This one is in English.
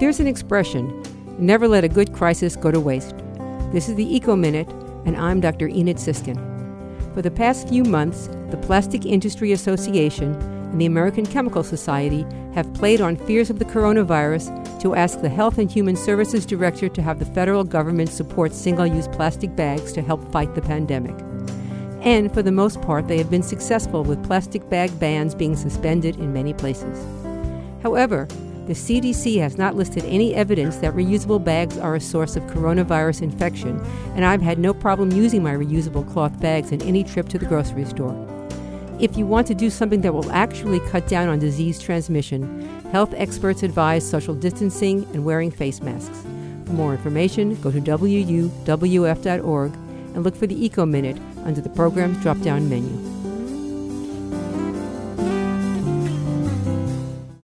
There's an expression never let a good crisis go to waste. This is the Eco Minute, and I'm Dr. Enid Sisskin. For the past few months, the Plastic Industry Association and the American Chemical Society have played on fears of the coronavirus to ask the Health and Human Services Director to have the federal government support single use plastic bags to help fight the pandemic. And for the most part, they have been successful with plastic bag bans being suspended in many places. However, the CDC has not listed any evidence that reusable bags are a source of coronavirus infection, and I've had no problem using my reusable cloth bags in any trip to the grocery store. If you want to do something that will actually cut down on disease transmission, health experts advise social distancing and wearing face masks. For more information, go to wuwf.org and look for the Eco Minute under the program's drop down menu.